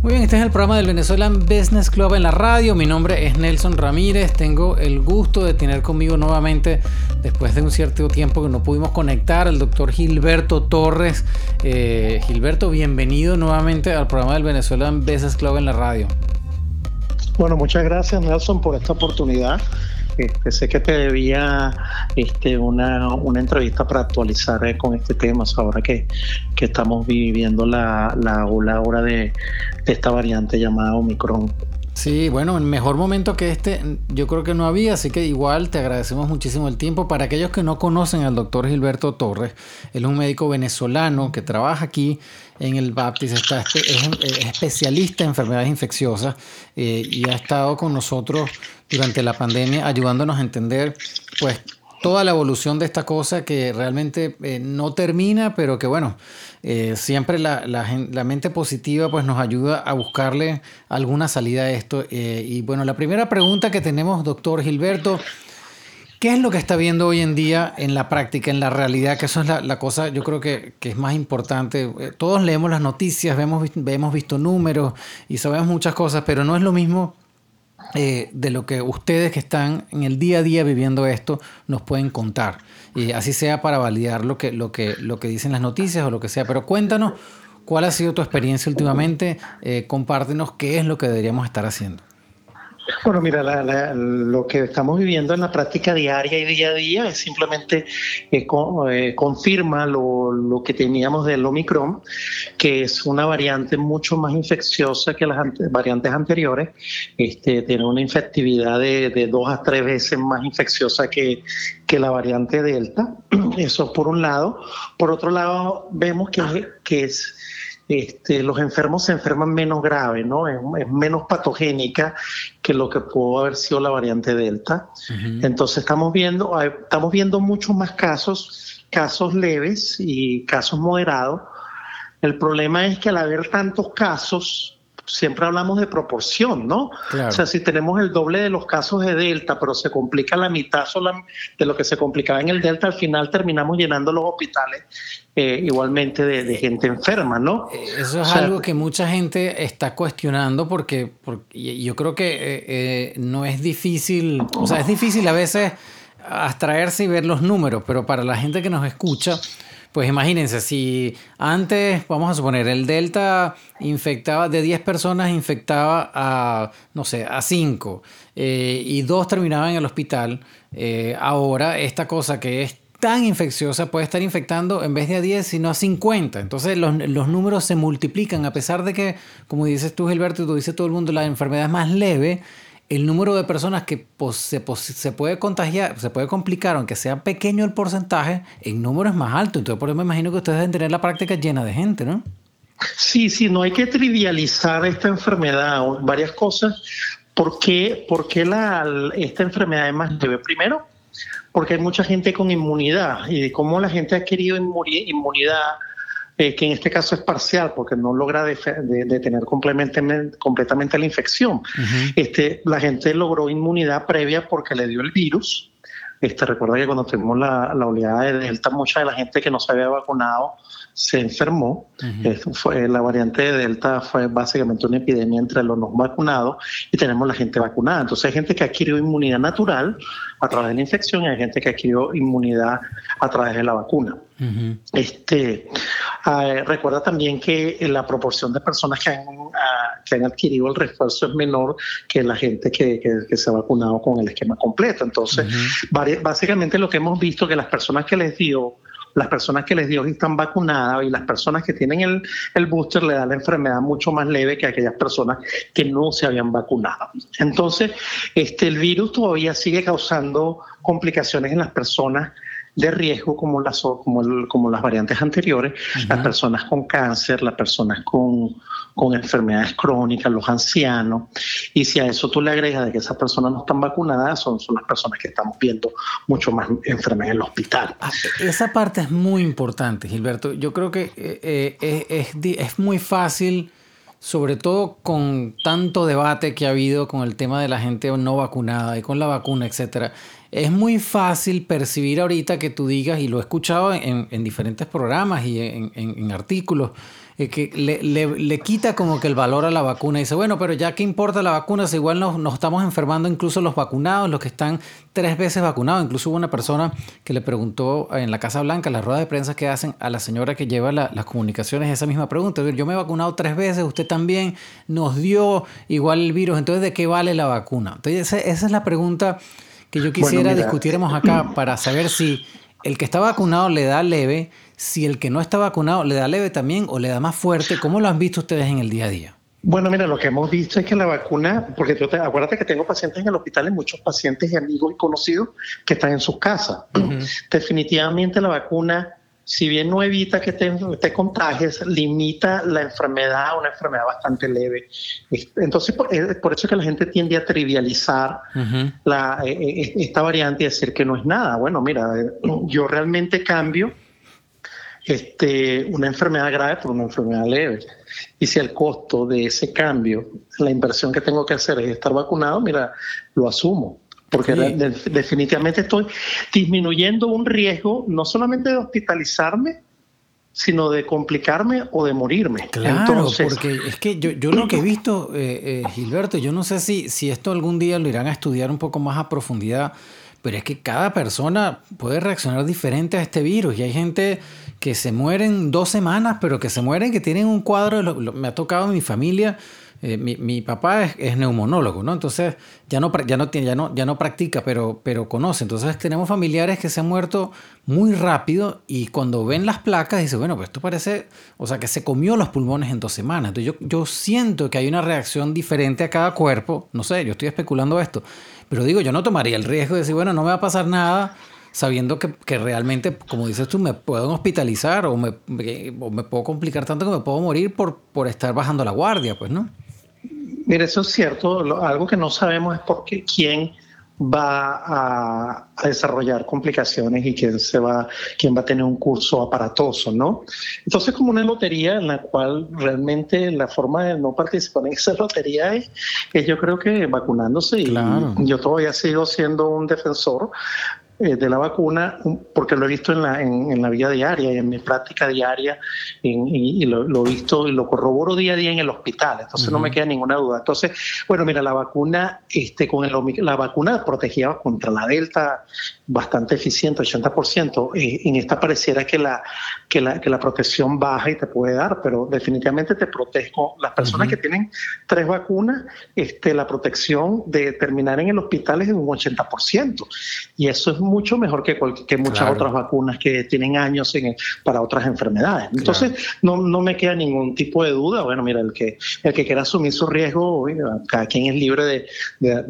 Muy bien, este es el programa del Venezuelan Business Club en la radio. Mi nombre es Nelson Ramírez. Tengo el gusto de tener conmigo nuevamente, después de un cierto tiempo que no pudimos conectar, al doctor Gilberto Torres. Eh, Gilberto, bienvenido nuevamente al programa del Venezuelan Business Club en la radio. Bueno, muchas gracias Nelson por esta oportunidad. Sé que te debía este, una, una entrevista para actualizar eh, con este tema, ahora que, que estamos viviendo la, la ola ahora de esta variante llamada Omicron. Sí, bueno, en mejor momento que este yo creo que no había, así que igual te agradecemos muchísimo el tiempo. Para aquellos que no conocen al doctor Gilberto Torres, él es un médico venezolano que trabaja aquí en el Baptist, está, es, especialista en enfermedades infecciosas eh, y ha estado con nosotros durante la pandemia ayudándonos a entender pues toda la evolución de esta cosa que realmente eh, no termina, pero que bueno, eh, siempre la, la, mente positiva pues nos ayuda a buscarle alguna salida a esto. Eh, y bueno, la primera pregunta que tenemos, doctor Gilberto, ¿qué es lo que está viendo hoy en día en la práctica, en la realidad? Que eso es la, la cosa, yo creo que, que, es más importante. Todos leemos las noticias, vemos, hemos visto números y sabemos muchas cosas, pero no es lo mismo eh, de lo que ustedes que están en el día a día viviendo esto nos pueden contar. Y así sea para validar lo que, lo, que, lo que dicen las noticias o lo que sea. Pero cuéntanos cuál ha sido tu experiencia últimamente. Eh, compártenos qué es lo que deberíamos estar haciendo. Bueno, mira, lo que estamos viviendo en la práctica diaria y día a día es simplemente eh, eh, confirma lo, que teníamos del Omicron, que es una variante mucho más infecciosa que las variantes anteriores. Este, tiene una infectividad de, dos a tres veces más infecciosa que, la variante Delta. Eso por un lado. Por otro lado, vemos que, que es este, los enfermos se enferman menos grave, ¿no? Es, menos patogénica que lo que pudo haber sido la variante Delta. Entonces estamos viendo, estamos viendo muchos más casos, casos leves y casos moderados. El problema es que al haber tantos casos, siempre hablamos de proporción, ¿no? O sea, si tenemos el doble de los casos de Delta, pero se complica la mitad de lo que se complicaba en el Delta, al final terminamos llenando los hospitales eh, igualmente de, gente enferma, ¿no? Eh, eso es algo que mucha gente está cuestionando porque, porque yo creo que eh, no es difícil, o sea, es difícil a veces abstraerse y ver los números, pero para la gente que nos escucha, pues imagínense, si antes, vamos a suponer, el Delta infectaba de 10 personas, infectaba a, no sé, a 5 eh, y dos terminaban en el hospital, eh, ahora esta cosa que es tan infecciosa puede estar infectando en vez de a 10, sino a 50. Entonces los, los, números se multiplican, a pesar de que, como dices tú, Gilberto, y tú dices todo el mundo, la enfermedad es más leve el número de personas que se, se, puede contagiar, se puede complicar, aunque sea pequeño el porcentaje, en número es más alto. Entonces, por eso me imagino que ustedes deben tener la práctica llena de gente, ¿no? Sí, sí, no hay que trivializar esta enfermedad, varias cosas. ¿Por qué, la, esta enfermedad es más leve? Primero, porque hay mucha gente con inmunidad y cómo la gente ha adquirido inmunidad eh, que en este caso es parcial porque no logra detener completamente, completamente la infección. este, la gente logró inmunidad previa porque le dio el virus. Este, recuerda que cuando tuvimos la, la oleada de Delta, mucha de la gente que no se había vacunado se enfermó. fue, la variante de Delta fue básicamente una epidemia entre los no vacunados y tenemos la gente vacunada. Entonces hay gente que adquirió inmunidad natural a través de la infección y hay gente que adquirió inmunidad a través de la vacuna. este, ah, recuerda también que la proporción de personas que han, ah, que han adquirido el refuerzo es menor que la gente que, que, se ha vacunado con el esquema completo. Entonces, básicamente lo que hemos visto que las personas que les dio las personas que les dio y están vacunadas y las personas que tienen el, el booster le da la enfermedad mucho más leve que aquellas personas que no se habían vacunado. Entonces, este, el virus todavía sigue causando complicaciones en las personas de riesgo como las, como, como las variantes anteriores, las personas con cáncer, las personas con, con enfermedades crónicas, los ancianos, y si a eso tú le agregas de que esas personas no están vacunadas, son, son las personas que estamos viendo mucho más enfermedades en el hospital. Ah, esa parte es muy importante, Gilberto. Yo creo que eh, eh, es, es muy fácil sobre todo con tanto debate que ha habido con el tema de la gente no vacunada y con la vacuna, etcétera, es muy fácil percibir ahorita que tú digas, y lo he escuchado en, en diferentes programas y en, artículos, eh, que le, le, quita como que el valor a la vacuna. dice, bueno, pero ya que importa la vacuna, si igual nos, estamos enfermando incluso los vacunados, los que están tres veces vacunados. Incluso hubo una persona que le preguntó en la Casa Blanca, en la rueda de prensa que hacen a la señora que lleva las comunicaciones, esa misma pregunta. Yo me he vacunado tres veces, usted también nos dio igual el virus, entonces ¿de qué vale la vacuna? Entonces esa, es la pregunta que yo quisiera discutiéramos acá para saber si el que está vacunado le da leve, si el que no está vacunado le da leve también o le da más fuerte. ¿Cómo lo han visto ustedes en el día a día? Bueno, mira, lo que hemos visto es que la vacuna, porque yo te, acuérdate que tengo pacientes en el hospital y muchos pacientes y amigos y conocidos que están en sus casas. Definitivamente la vacuna, si bien no evita que te, te, contagies, limita la enfermedad a una enfermedad bastante leve. Entonces, por, por eso que la gente tiende a trivializar eh, eh, esta variante y decir que no es nada. Bueno, mira, yo realmente cambio este, una enfermedad grave por una enfermedad leve. Y si el costo de ese cambio, la inversión que tengo que hacer es estar vacunado, mira, lo asumo. Porque definitivamente estoy disminuyendo un riesgo no solamente de hospitalizarme, sino de complicarme o de morirme. Claro, porque es que yo, yo, lo que he visto, eh, eh, Gilberto, yo no sé si, si esto algún día lo irán a estudiar un poco más a profundidad, pero es que cada persona puede reaccionar diferente a este virus y hay gente que se mueren dos semanas, pero que se mueren, que tienen un cuadro, me ha tocado en mi familia, eh, mi, mi, papá es, neumonólogo, ¿no? Entonces ya no, ya no, ya no, ya no practica, pero, pero conoce. Entonces tenemos familiares que se han muerto muy rápido y cuando ven las placas dicen, bueno, pues esto parece, o sea, que se comió los pulmones en dos semanas. Entonces yo, yo siento que hay una reacción diferente a cada cuerpo, no sé, yo estoy especulando esto, pero digo, yo no tomaría el riesgo de decir, bueno, no me va a pasar nada sabiendo que, que, realmente, como dices tú, me puedo hospitalizar o me, o me, puedo complicar tanto que me puedo morir por, por estar bajando la guardia, pues, ¿no? Mire, eso es cierto. algo que no sabemos es por qué, quién va a, desarrollar complicaciones y quién se va, quién va a tener un curso aparatoso, ¿no? Entonces, como una lotería en la cual realmente la forma de no participar en esa lotería es, yo creo que vacunándose. Y yo todavía sigo siendo un defensor eh, de la vacuna, porque lo he visto en la, en, la vida diaria y en mi práctica diaria, y, lo, he visto y lo corroboro día a día en el hospital, entonces no me queda ninguna duda. Entonces, bueno, mira, la vacuna, este, con el, la vacuna protegía contra la Delta bastante eficiente, 80%. Eh, en esta pareciera que la, que, la, que la protección baja y te puede dar, pero definitivamente te protejo. Las personas que tienen tres vacunas, este, la protección de terminar en el hospital es de un 80%. Y eso es mucho mejor que, que muchas otras vacunas que tienen años en, para otras enfermedades. Entonces, no, no me queda ningún tipo de duda. Bueno, mira, el que, el que quiera asumir su riesgo, cada quien es libre de, de,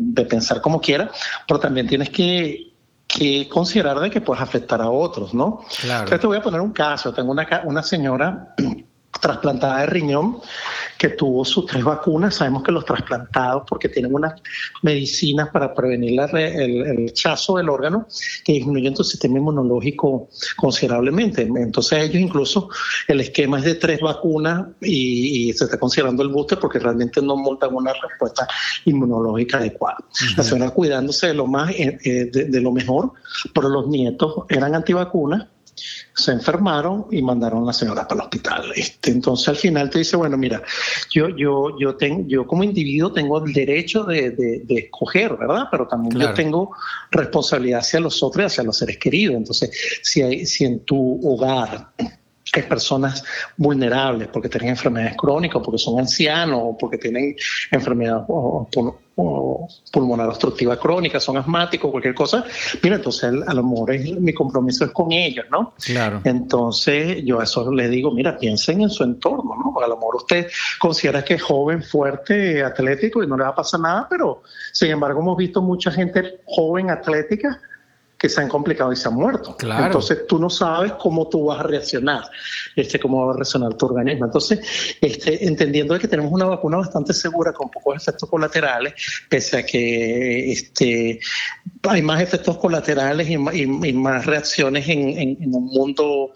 de, pensar como quiera, pero también tienes que, que considerar de que puedes afectar a otros, ¿no? Claro. Entonces te voy a poner un caso. Tengo una, una señora trasplantada de riñón que tuvo sus tres vacunas. Sabemos que los trasplantados, porque tienen unas medicinas para prevenir el, rechazo del órgano, que disminuyen tu sistema inmunológico considerablemente. Entonces ellos incluso el esquema es de tres vacunas y, se está considerando el booster porque realmente no montan una respuesta inmunológica adecuada. La señora cuidándose de lo más, eh, eh, de lo mejor, pero los nietos eran antivacunas se enfermaron y mandaron a la señora para el hospital. Este, entonces al final te dice, bueno, mira, yo, yo, yo, tengo, yo como individuo tengo el derecho de, de, escoger, ¿verdad? Pero también yo tengo responsabilidad hacia los otros y hacia los seres queridos. Entonces, si, hay, si en tu hogar hay personas vulnerables porque tienen enfermedades crónicas, porque son ancianos, o porque tienen enfermedad pulmonar obstructiva crónica, son asmáticos, cualquier cosa. Mira, entonces a lo mejor mi compromiso es con ellos, ¿no? Claro. Entonces yo a eso les digo, mira, piensen en su entorno, ¿no? A lo mejor usted considera que es joven, fuerte, atlético y no le va a pasar nada, pero sin embargo hemos visto mucha gente joven, atlética, que se han complicado y se han muerto. Claro. Entonces tú no sabes cómo tú vas a reaccionar, este, cómo va a reaccionar tu organismo. Entonces, este, entendiendo que tenemos una vacuna bastante segura con pocos efectos colaterales, pese a que este, hay más efectos colaterales y, más reacciones en, un mundo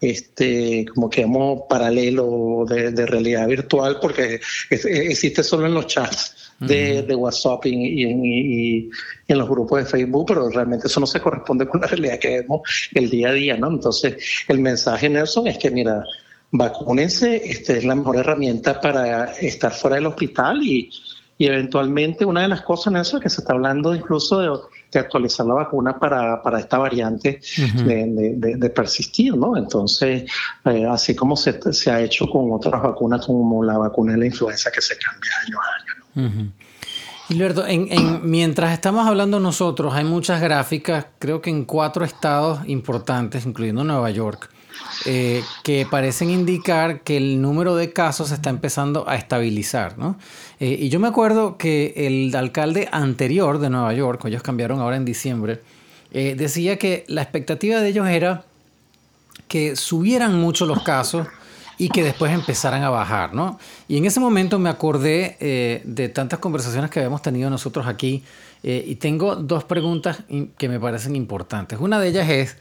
este, como que hemos paralelo de, realidad virtual porque existe solo en los chats de, WhatsApp y, en los grupos de Facebook, pero realmente eso no se corresponde con la realidad que vemos el día a día, ¿no? Entonces, el mensaje, Nelson, es que, mira, vacúnense, este es la mejor herramienta para estar fuera del hospital y, y eventualmente una de las cosas, Nelson, que se está hablando incluso de actualizar la vacuna para, para esta variante de, persistir, ¿no? Entonces, eh, así como se, se, ha hecho con otras vacunas, como la vacuna de la influenza que se cambia año a año. Gilberto, en, mientras estamos hablando nosotros, hay muchas gráficas, creo que en cuatro estados importantes, incluyendo Nueva York, eh, que parecen indicar que el número de casos está empezando a estabilizar. ¿no? Eh, y yo me acuerdo que el alcalde anterior de Nueva York, ellos cambiaron ahora en diciembre, eh, decía que la expectativa de ellos era que subieran mucho los casos y que después empezaran a bajar, ¿no? Y en ese momento me acordé de tantas conversaciones que habíamos tenido nosotros aquí y tengo dos preguntas que me parecen importantes. Una de ellas es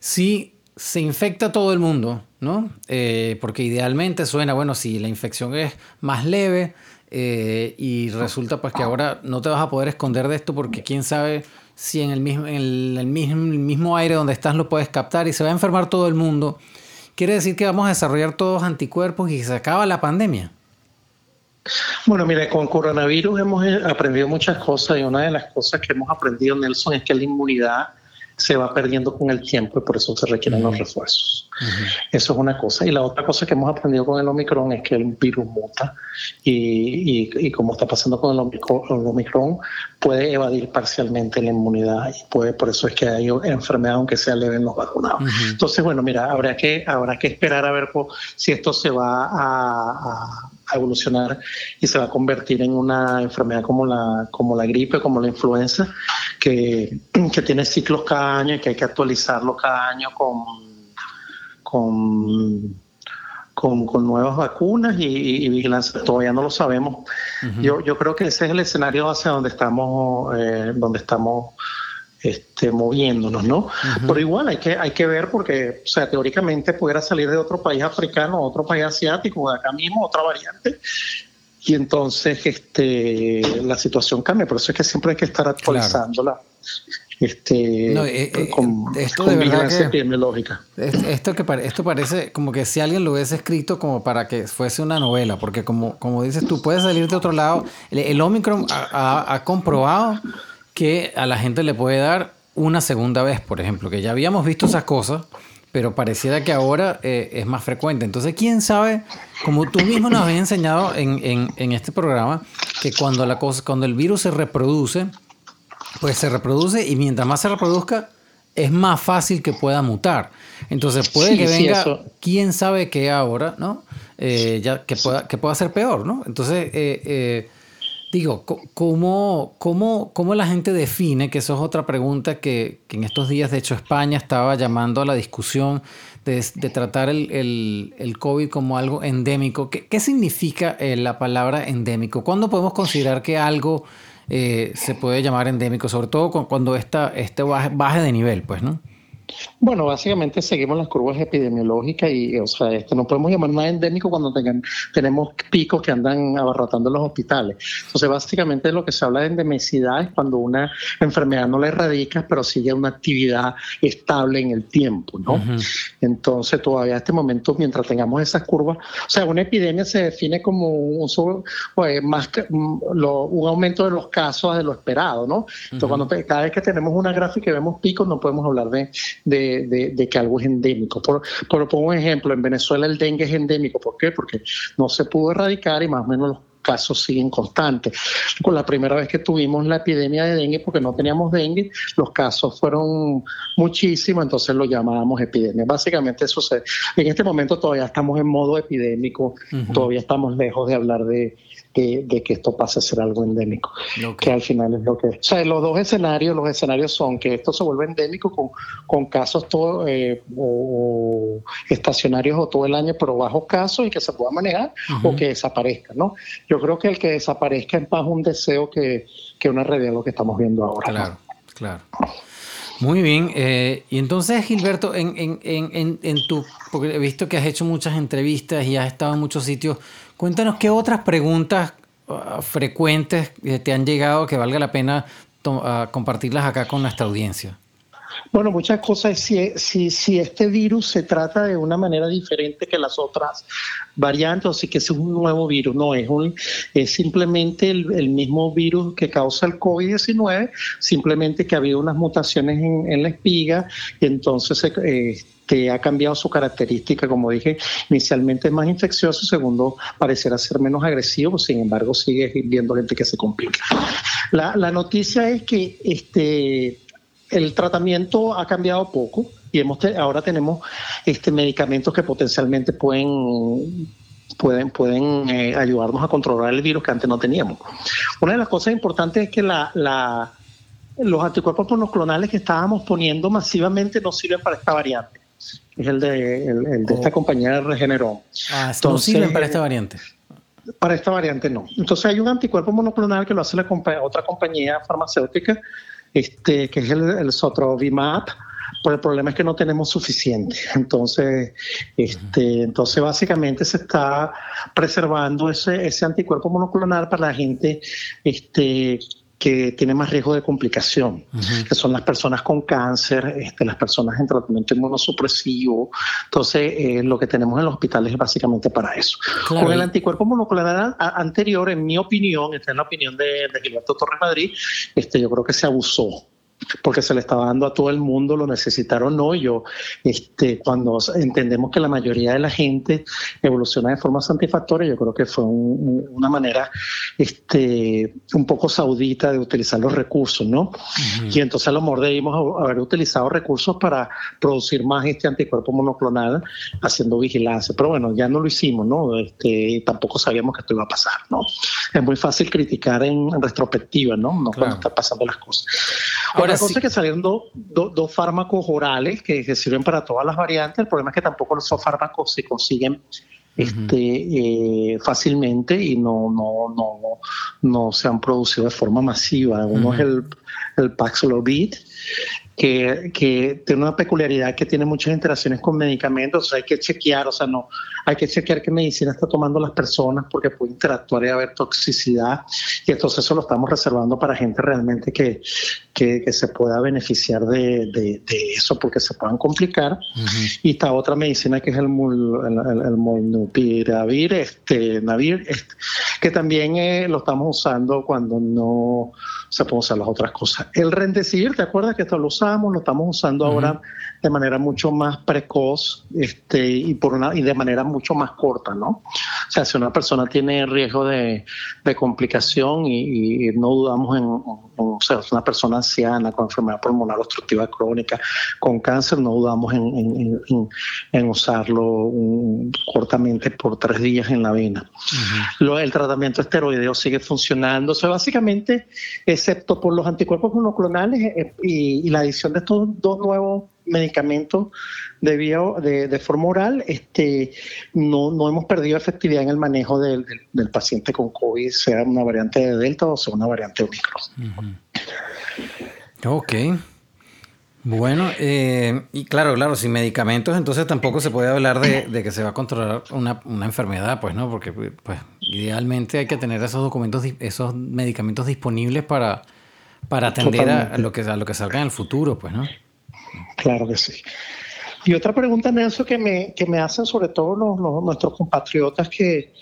si se infecta todo el mundo, ¿no? Eh, porque idealmente suena, bueno, si la infección es más leve eh, y resulta pues que ahora no te vas a poder esconder de esto porque quién sabe si en el mismo, en el, mismo aire donde estás lo puedes captar y se va a enfermar todo el mundo. Quiere decir que vamos a desarrollar todos anticuerpos y se acaba la pandemia. Bueno, mire, con coronavirus hemos eh, aprendido muchas cosas y una de las cosas que hemos aprendido, Nelson, es que la inmunidad se va perdiendo con el tiempo y por eso se requieren los refuerzos. Eso es una cosa. Y la otra cosa que hemos aprendido con el Omicron es que el virus muta y, y, como está pasando con el Omicron, puede evadir parcialmente la inmunidad y puede, por eso es que hay enfermedad aunque sea leve en los vacunados. Entonces, bueno, mira, habrá que, habrá que esperar a ver si esto se va a evolucionar y se va a convertir en una enfermedad como la, como la gripe, como la influenza, que, que tiene ciclos cada año y que hay que actualizarlo cada año con, con, con, nuevas vacunas y, vigilancia. Todavía no lo sabemos. yo, yo creo que ese es el escenario hacia donde estamos, eh, donde estamos este, moviéndonos, ¿no? Pero igual hay que, hay que ver porque, o sea, teóricamente pudiera salir de otro país africano, otro país asiático, de acá mismo, otra variante, y entonces este, la situación cambia. Por eso es que siempre hay que estar actualizándola. Este, eh, eh, con, esto de epidemiológica. Esto, que esto parece como que si alguien lo hubiese escrito como para que fuese una novela, porque como, como dices tú, puedes salir de otro lado. El, Omicron ha, ha comprobado que a la gente le puede dar una segunda vez, por ejemplo, que ya habíamos visto esas cosas, pero pareciera que ahora eh, es más frecuente. Entonces, ¿quién sabe? Como tú mismo nos habías enseñado en, en, este programa, que cuando, la cosa, cuando el virus se reproduce, pues se reproduce y mientras más se reproduzca, es más fácil que pueda mutar. Entonces puede que venga, quién sabe qué ahora, ¿no? Eh, ya que pueda, que pueda ser peor, ¿no? Entonces, eh, Digo, ¿cómo, cómo, cómo la gente define, que eso es otra pregunta que, en estos días, de hecho, España estaba llamando a la discusión de, tratar el, el, COVID como algo endémico? ¿Qué, qué significa eh, la palabra endémico? ¿Cuándo podemos considerar que algo eh, se puede llamar endémico? Sobre todo cuando esta, este baje de nivel, pues, ¿no? Bueno, básicamente seguimos las curvas epidemiológicas y, o sea, este, no podemos llamar nada endémico cuando tenemos picos que andan abarrotando los hospitales. Entonces, básicamente lo que se habla de endemicidad es cuando una enfermedad no la erradica, pero sigue una actividad estable en el tiempo, ¿no? Entonces, todavía en este momento, mientras tengamos esas curvas, o sea, una epidemia se define como un, pues, más mm, un aumento de los casos de lo esperado, ¿no? Entonces, cuando cada vez que tenemos una gráfica y vemos picos, no podemos hablar de de, que algo es endémico. Por, por pongo un ejemplo, en Venezuela el dengue es endémico. ¿Por qué? Porque no se pudo erradicar y más o menos los casos siguen constantes. Con la primera vez que tuvimos la epidemia de dengue, porque no teníamos dengue, los casos fueron muchísimos, entonces lo llamábamos epidemia. Básicamente eso se, en este momento todavía estamos en modo epidémico, todavía estamos lejos de hablar de, de, que esto pase a ser algo endémico, que al final es lo que... O sea, los dos escenarios, los escenarios son que esto se vuelve endémico con, con casos todo, eh, o, estacionarios o todo el año, pero bajo casos y que se pueda manejar o que desaparezca, ¿no? Yo creo que el que desaparezca es más un deseo que, que una realidad lo que estamos viendo ahora. Claro, claro. Muy bien. Eh, y entonces, Gilberto, en, en, en, en, tu, porque he visto que has hecho muchas entrevistas y has estado en muchos sitios, cuéntanos qué otras preguntas uh, frecuentes te han llegado que valga la pena uh, compartirlas acá con nuestra audiencia. Bueno, muchas cosas. Si, si, si, este virus se trata de una manera diferente que las otras variantes, si que es un nuevo virus, no, es, un, es simplemente el, mismo virus que causa el COVID-19, simplemente que ha habido unas mutaciones en, la espiga y entonces eh, ha cambiado su característica, como dije, inicialmente es más infeccioso, segundo, parecerá ser menos agresivo, sin embargo, sigue viendo gente que se complica. La, la noticia es que este el tratamiento ha cambiado poco y hemos ahora tenemos este, medicamentos que potencialmente pueden pueden, pueden eh, ayudarnos a controlar el virus que antes no teníamos. Una de las cosas importantes es que la, la, los anticuerpos monoclonales que estábamos poniendo masivamente no sirven para esta variante, es el de, el, de esta oh. compañía de Regeneron. Ah, no sirven para esta variante. Para esta variante no. Entonces hay un anticuerpo monoclonal que lo hace la otra compañía farmacéutica este, que es el, el Sotrovimab, pues el problema es que no tenemos suficiente. Entonces, este, entonces básicamente se está preservando ese, ese anticuerpo monoclonal para la gente este, que tiene más riesgo de complicación, que son las personas con cáncer, este, las personas en tratamiento inmunosupresivo. Entonces, eh, lo que tenemos en los hospitales es básicamente para eso. Con el anticuerpo monoclonal anterior, en mi opinión, esta es la opinión de, de Gilberto Torres Madrid, este, yo creo que se abusó porque se le estaba dando a todo el mundo, lo necesitaron no. Yo, este, cuando entendemos que la mayoría de la gente evoluciona de forma satisfactoria, yo creo que fue una manera este, un poco saudita de utilizar los recursos, ¿no? Y entonces a lo mejor debimos haber utilizado recursos para producir más este anticuerpo monoclonal haciendo vigilancia. Pero bueno, ya no lo hicimos, ¿no? Este, tampoco sabíamos que esto iba a pasar, ¿no? Es muy fácil criticar en, retrospectiva, ¿no? No cuando están pasando las cosas. Ahora, cosa es que salieron dos fármacos orales que, sirven para todas las variantes. El problema es que tampoco esos fármacos se consiguen este, eh, fácilmente y no, no, no, no se han producido de forma masiva. Uno es el, el Paxlovid que, que, tiene una peculiaridad que tiene muchas interacciones con medicamentos, o sea, hay que chequear, o sea, no, hay que chequear qué medicina está tomando las personas porque puede interactuar y haber toxicidad, y entonces eso lo estamos reservando para gente realmente que, que, se pueda beneficiar de, de, eso porque se puedan complicar. Y está otra medicina que es el, el, el, este, Navir, este, que también eh, lo estamos usando cuando no se pueden usar las otras cosas. El Rendecibir, ¿te acuerdas que esto lo usamos? Lo estamos usando ahora de manera mucho más precoz este, y, por una, y de manera mucho más corta, ¿no? O sea, si una persona tiene riesgo de, de complicación y, no dudamos en, o sea, una persona anciana con enfermedad pulmonar obstructiva crónica, con cáncer, no dudamos en, en, en usarlo cortamente por tres días en la vena. Lo, el tratamiento esteroideo sigue funcionando, o sea, básicamente, excepto por los anticuerpos monoclonales eh, y, y la adición de estos dos nuevos medicamentos de, de, de, forma oral, este, no, no hemos perdido efectividad en el manejo del, del, paciente con COVID, sea una variante de Delta o sea una variante Omicron. Ok. Bueno, eh, y claro, claro, sin medicamentos, entonces tampoco se puede hablar de, de que se va a controlar una, una, enfermedad, pues, ¿no? Porque, pues, idealmente hay que tener esos documentos, esos medicamentos disponibles para, para atender a, lo que, a lo que salga en el futuro, pues, ¿no? Claro que sí. Y otra pregunta, Nelson, que me, que me hacen sobre todo nuestros compatriotas que,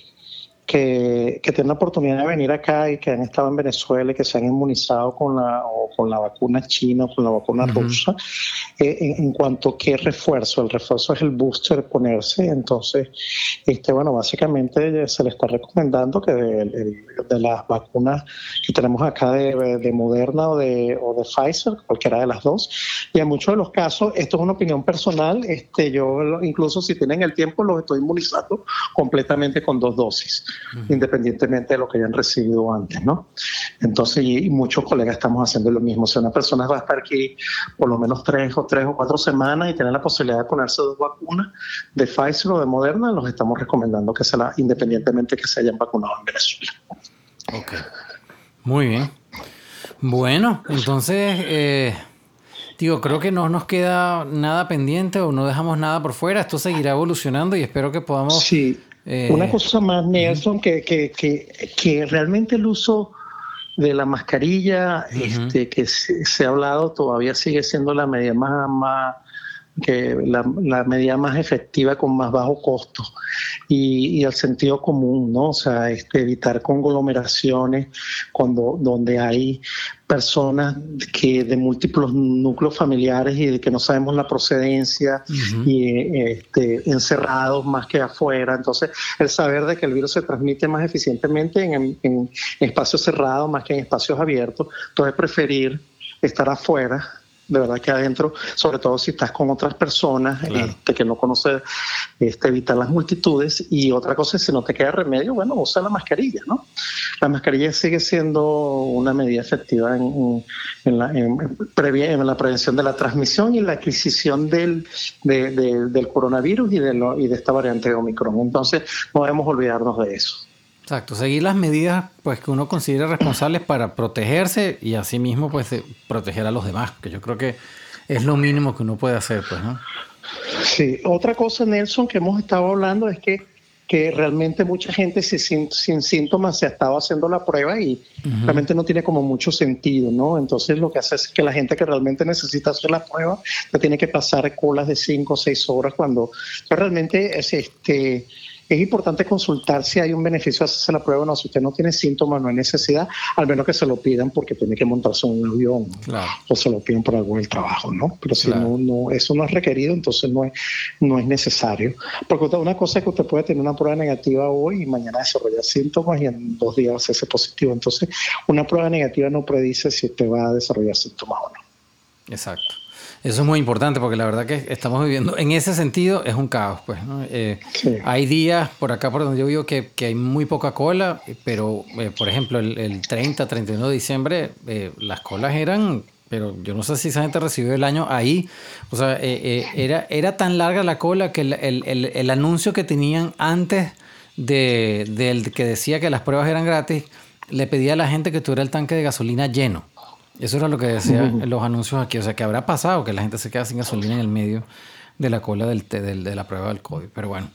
que, tienen la oportunidad de venir acá y que han estado en Venezuela y que se han inmunizado con la, o con la vacuna china o con la vacuna rusa, eh, en, cuanto a qué refuerzo, el refuerzo es el booster ponerse, entonces, este bueno, básicamente se le está recomendando que de, las vacunas que tenemos acá de, Moderna o de, o de Pfizer, cualquiera de las dos, y en muchos de los casos, esto es una opinión personal, este yo incluso si tienen el tiempo los estoy inmunizando completamente con dos dosis independientemente de lo que hayan recibido antes, ¿no? Entonces, y, muchos colegas estamos haciendo lo mismo. Si una persona va a estar aquí por lo menos tres o tres o cuatro semanas y tener la posibilidad de ponerse dos vacunas de Pfizer o de Moderna, los estamos recomendando que se la, independientemente que se hayan vacunado en Venezuela. Ok. Muy bien. Bueno, entonces, eh, Digo, creo que no nos queda nada pendiente o no dejamos nada por fuera. Esto seguirá evolucionando y espero que podamos... Sí. Eh, Una cosa más, Nelson, que, que, que, que realmente el uso de la mascarilla, este, que se, ha hablado, todavía sigue siendo la medida más, más que la, medida más efectiva con más bajo costo y, el sentido común, ¿no? O sea, este, evitar conglomeraciones cuando donde hay personas que de múltiples núcleos familiares y de que no sabemos la procedencia y este, encerrados más que afuera. Entonces, el saber de que el virus se transmite más eficientemente en, en espacios cerrados más que en espacios abiertos, entonces preferir estar afuera de verdad que adentro, sobre todo si estás con otras personas este, que no conoces, este, evitar las multitudes. Y otra cosa es, si no te queda remedio, bueno, usa la mascarilla, ¿no? La mascarilla sigue siendo una medida efectiva en, la, en, la, prevención de la transmisión y la adquisición del, del coronavirus y de, lo, y de esta variante de Omicron. Entonces, no debemos olvidarnos de eso. Exacto, seguir las medidas pues que uno considera responsables para protegerse y asimismo pues proteger a los demás, que yo creo que es lo mínimo que uno puede hacer, pues, ¿no? Sí, otra cosa, Nelson, que hemos estado hablando es que, que realmente mucha gente sin, sin síntomas se ha estado haciendo la prueba y realmente no tiene como mucho sentido, ¿no? Entonces lo que hace es que la gente que realmente necesita hacer la prueba no tiene que pasar colas de 5 o 6 horas cuando realmente es este es importante consultar si hay un beneficio de hacerse la prueba o no. Si usted no tiene síntomas, no hay necesidad, al menos que se lo pidan porque tiene que montarse en un avión o se lo piden por algo del trabajo, ¿no? Pero si no, no, eso no es requerido, entonces no es, no es necesario. Porque una cosa es que usted puede tener una prueba negativa hoy y mañana desarrollar síntomas y en dos días hacerse positivo. Entonces, una prueba negativa no predice si usted va a desarrollar síntomas o no. Exacto. Eso es muy importante porque la verdad que estamos viviendo, en ese sentido, es un caos. Pues, eh, Hay días por acá, por donde yo vivo, que, que hay muy poca cola, pero, eh, por ejemplo, el, el, 30, 31 de diciembre, eh, las colas eran, pero yo no sé si esa gente recibió el año ahí. O sea, era, era tan larga la cola que el, el, el anuncio que tenían antes de, del que decía que las pruebas eran gratis, le pedía a la gente que tuviera el tanque de gasolina lleno. Eso era lo que decían los anuncios aquí. O sea, que habrá pasado que la gente se queda sin gasolina en el medio de la cola del, del, de la prueba del COVID. Pero bueno.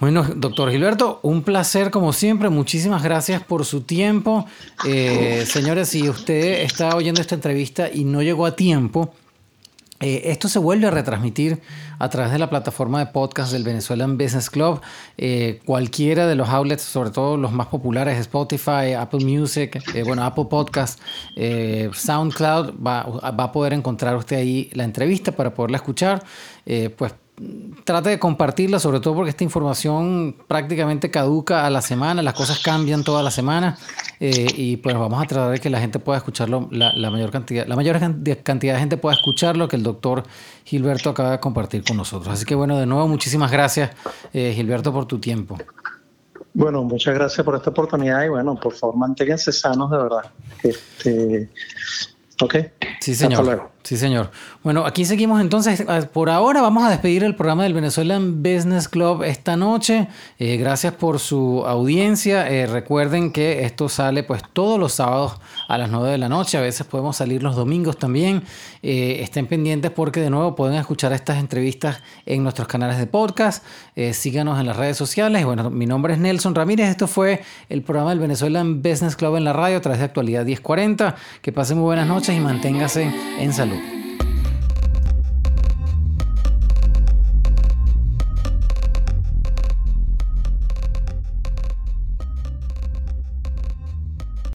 Bueno, doctor Gilberto, un placer como siempre. Muchísimas gracias por su tiempo. Eh, señores, si usted está oyendo esta entrevista y no llegó a tiempo, eh, esto se vuelve a retransmitir a través de la plataforma de podcast del Venezuelan Business Club. Eh, cualquiera de los outlets, sobre todo los más populares, Spotify, Apple Music, eh, bueno, Apple Podcast, SoundCloud, va, va, a poder encontrar usted ahí la entrevista para poderla escuchar. pues trate de compartirla, sobre todo porque esta información prácticamente caduca a la semana, las cosas cambian toda la semana eh, y pues vamos a tratar de que la gente pueda escucharlo, la, mayor cantidad, la mayor cantidad de gente pueda escuchar lo que el doctor Gilberto acaba de compartir con nosotros. Así que bueno, de nuevo, muchísimas gracias eh, Gilberto por tu tiempo. Bueno, muchas gracias por esta oportunidad y bueno, por favor manténganse sanos de verdad. Este, ok. Sí, señor. Sí, señor. Bueno, aquí seguimos entonces. Ah, por ahora vamos a despedir el programa del Venezuelan Business Club esta noche. Eh, gracias por su audiencia. Eh, recuerden que esto sale pues todos los sábados a las 9 de la noche. A veces podemos salir los domingos también. Eh, estén pendientes porque de nuevo pueden escuchar estas entrevistas en nuestros canales de podcast. síganos en las redes sociales. Bueno, mi nombre es Nelson Ramírez. Esto fue el programa del Venezuelan Business Club en la radio a través de Actualidad 1040. Que pasen muy buenas noches y manténgase en salud. Show.